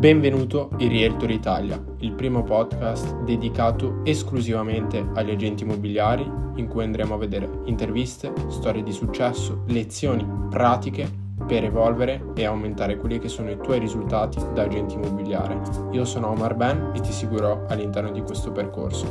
Benvenuto in Realtor Italia, il primo podcast dedicato esclusivamente agli agenti immobiliari in cui andremo a vedere interviste, storie di successo, lezioni pratiche per evolvere e aumentare quelli che sono i tuoi risultati da agente immobiliare. Io sono Omar Ben e ti seguirò all'interno di questo percorso.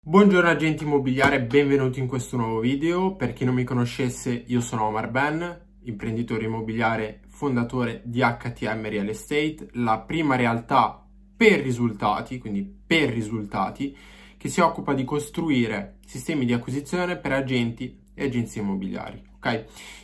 Buongiorno agenti immobiliari, benvenuti in questo nuovo video. Per chi non mi conoscesse, io sono Omar Ben, imprenditore immobiliare, fondatore di HTM Real Estate, la prima realtà per risultati, quindi per risultati, che si occupa di costruire sistemi di acquisizione per agenti e agenzie immobiliari. Ok?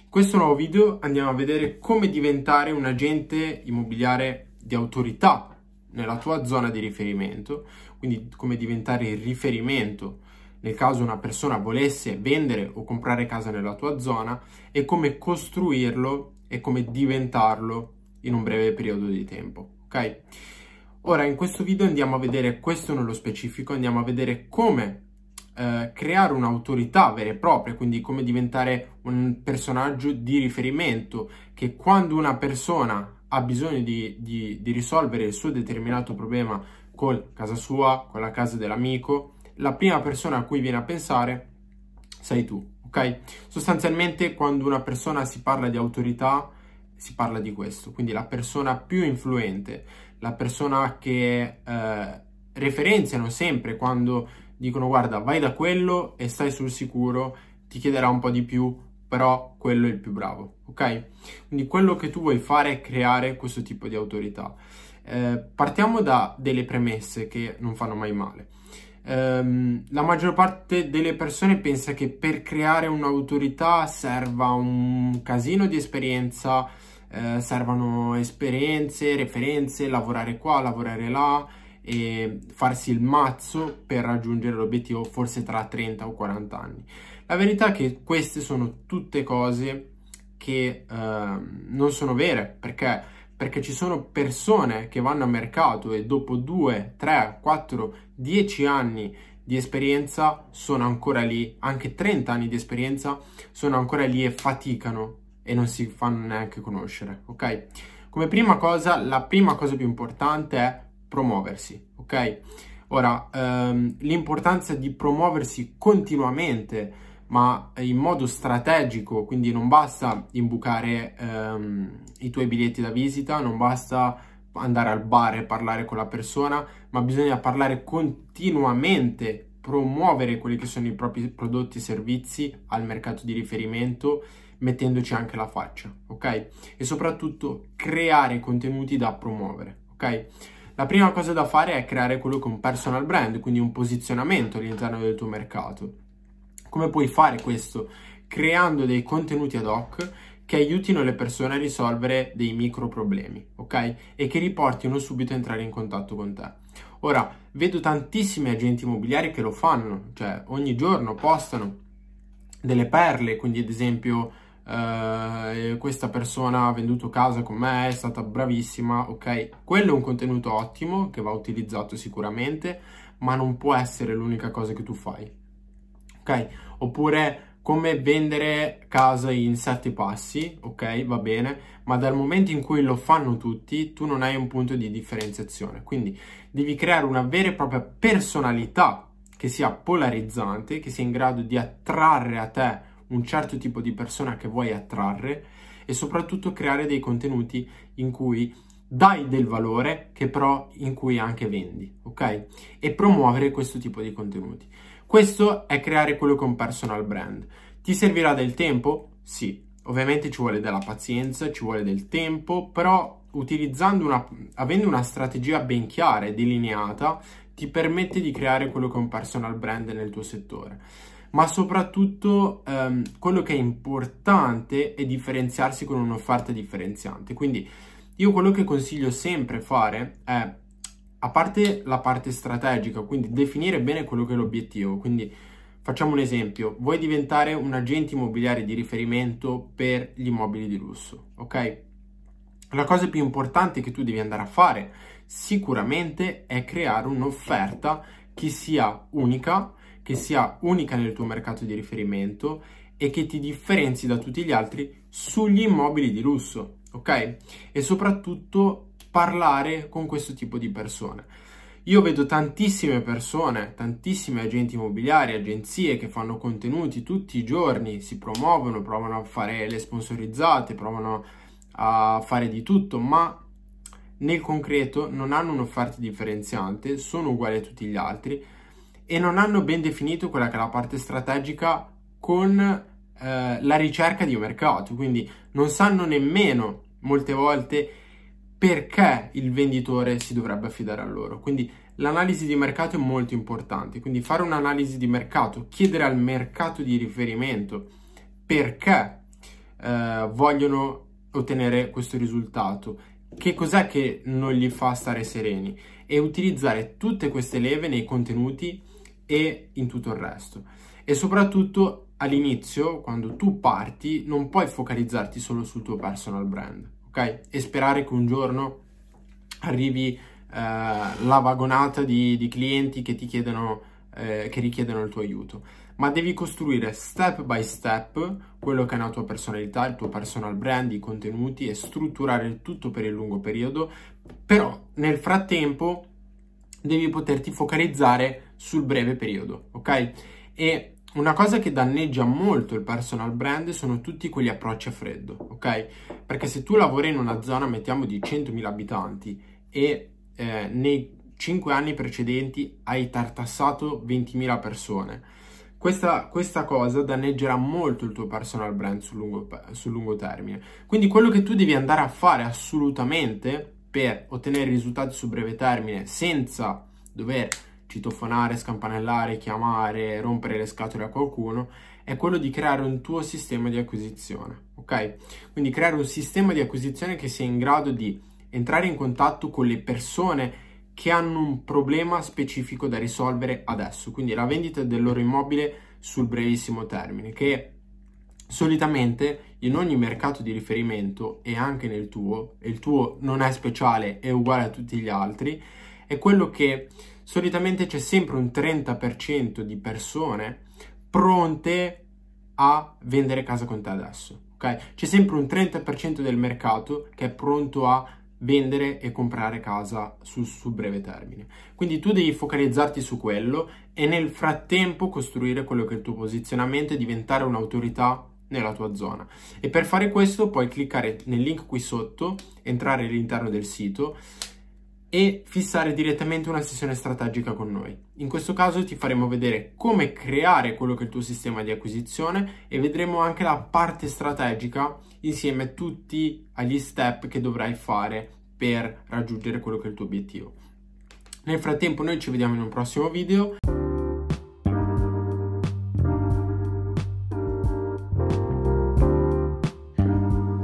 In questo nuovo video andiamo a vedere come diventare un agente immobiliare di autorità nella tua zona di riferimento, quindi come diventare il riferimento nel caso una persona volesse vendere o comprare casa nella tua zona e come costruirlo e come diventarlo in un breve periodo di tempo, ok? Ora in questo video andiamo a vedere questo nello specifico, andiamo a vedere come eh, creare un'autorità vera e propria, quindi come diventare un personaggio di riferimento che quando una persona ha bisogno di, di, di risolvere il suo determinato problema con casa sua, con la casa dell'amico, la prima persona a cui viene a pensare sei tu, ok? Sostanzialmente quando una persona si parla di autorità si parla di questo, quindi la persona più influente, la persona che eh, referenziano sempre quando dicono guarda vai da quello e stai sul sicuro, ti chiederà un po' di più, però quello è il più bravo, ok? Quindi quello che tu vuoi fare è creare questo tipo di autorità. Eh, partiamo da delle premesse che non fanno mai male. Eh, la maggior parte delle persone pensa che per creare un'autorità serva un casino di esperienza, eh, servano esperienze, referenze, lavorare qua, lavorare là e farsi il mazzo per raggiungere l'obiettivo forse tra 30 o 40 anni. La verità è che queste sono tutte cose che eh, non sono vere perché perché ci sono persone che vanno a mercato e dopo 2, 3, 4, 10 anni di esperienza sono ancora lì, anche 30 anni di esperienza sono ancora lì e faticano e non si fanno neanche conoscere, ok? Come prima cosa, la prima cosa più importante è promuoversi, ok? Ora, ehm, l'importanza di promuoversi continuamente ma in modo strategico, quindi non basta imbucare ehm, i tuoi biglietti da visita, non basta andare al bar e parlare con la persona, ma bisogna parlare continuamente, promuovere quelli che sono i propri prodotti e servizi al mercato di riferimento, mettendoci anche la faccia, ok? E soprattutto creare contenuti da promuovere, ok? La prima cosa da fare è creare quello che è un personal brand, quindi un posizionamento all'interno del tuo mercato come puoi fare questo? Creando dei contenuti ad hoc che aiutino le persone a risolvere dei micro problemi, ok? E che riportino subito a entrare in contatto con te. Ora, vedo tantissimi agenti immobiliari che lo fanno, cioè ogni giorno postano delle perle, quindi ad esempio eh, questa persona ha venduto casa con me, è stata bravissima, ok? Quello è un contenuto ottimo che va utilizzato sicuramente, ma non può essere l'unica cosa che tu fai ok? Oppure come vendere casa in sette passi, ok? Va bene, ma dal momento in cui lo fanno tutti, tu non hai un punto di differenziazione. Quindi devi creare una vera e propria personalità che sia polarizzante, che sia in grado di attrarre a te un certo tipo di persona che vuoi attrarre e soprattutto creare dei contenuti in cui dai del valore che però in cui anche vendi, ok? E promuovere questo tipo di contenuti. Questo è creare quello che è un personal brand. Ti servirà del tempo? Sì. Ovviamente ci vuole della pazienza, ci vuole del tempo, però utilizzando una, avendo una strategia ben chiara e delineata, ti permette di creare quello che è un personal brand nel tuo settore. Ma soprattutto ehm, quello che è importante è differenziarsi con un'offerta differenziante. Quindi io quello che consiglio sempre fare è a parte la parte strategica, quindi definire bene quello che è l'obiettivo, quindi facciamo un esempio, vuoi diventare un agente immobiliare di riferimento per gli immobili di lusso, ok? La cosa più importante che tu devi andare a fare sicuramente è creare un'offerta che sia unica, che sia unica nel tuo mercato di riferimento e che ti differenzi da tutti gli altri sugli immobili di lusso ok? E soprattutto parlare con questo tipo di persone. Io vedo tantissime persone, tantissimi agenti immobiliari, agenzie che fanno contenuti tutti i giorni, si promuovono, provano a fare le sponsorizzate, provano a fare di tutto, ma nel concreto non hanno un'offerta differenziante, sono uguali a tutti gli altri e non hanno ben definito quella che è la parte strategica con eh, la ricerca di mercato, quindi non sanno nemmeno molte volte perché il venditore si dovrebbe affidare a loro. Quindi l'analisi di mercato è molto importante, quindi fare un'analisi di mercato, chiedere al mercato di riferimento perché eh, vogliono ottenere questo risultato, che cos'è che non gli fa stare sereni e utilizzare tutte queste leve nei contenuti e in tutto il resto. E soprattutto all'inizio, quando tu parti, non puoi focalizzarti solo sul tuo personal brand ok? E sperare che un giorno arrivi eh, la vagonata di, di, clienti che ti chiedono, eh, che richiedono il tuo aiuto. Ma devi costruire step by step quello che è la tua personalità, il tuo personal brand, i contenuti e strutturare il tutto per il lungo periodo. Però nel frattempo devi poterti focalizzare sul breve periodo, ok? E una cosa che danneggia molto il personal brand sono tutti quegli approcci a freddo, ok? Perché se tu lavori in una zona, mettiamo di 100.000 abitanti e eh, nei 5 anni precedenti hai tartassato 20.000 persone, questa, questa, cosa danneggerà molto il tuo personal brand sul lungo, sul lungo termine. Quindi quello che tu devi andare a fare assolutamente per ottenere risultati su breve termine senza dover citofonare, scampanellare, chiamare, rompere le scatole a qualcuno, è quello di creare un tuo sistema di acquisizione, ok? Quindi creare un sistema di acquisizione che sia in grado di entrare in contatto con le persone che hanno un problema specifico da risolvere adesso, quindi la vendita del loro immobile sul brevissimo termine, che solitamente in ogni mercato di riferimento e anche nel tuo, e il tuo non è speciale, è uguale a tutti gli altri, è quello che solitamente c'è sempre un 30% di persone pronte a vendere casa con te adesso. Ok? C'è sempre un 30% del mercato che è pronto a vendere e comprare casa su, su, breve termine. Quindi tu devi focalizzarti su quello e nel frattempo costruire quello che è il tuo posizionamento e diventare un'autorità nella tua zona. E per fare questo puoi cliccare nel link qui sotto, entrare all'interno del sito e fissare direttamente una sessione strategica con noi. In questo caso ti faremo vedere come creare quello che è il tuo sistema di acquisizione e vedremo anche la parte strategica insieme a tutti agli step che dovrai fare per raggiungere quello che è il tuo obiettivo. Nel frattempo noi ci vediamo in un prossimo video.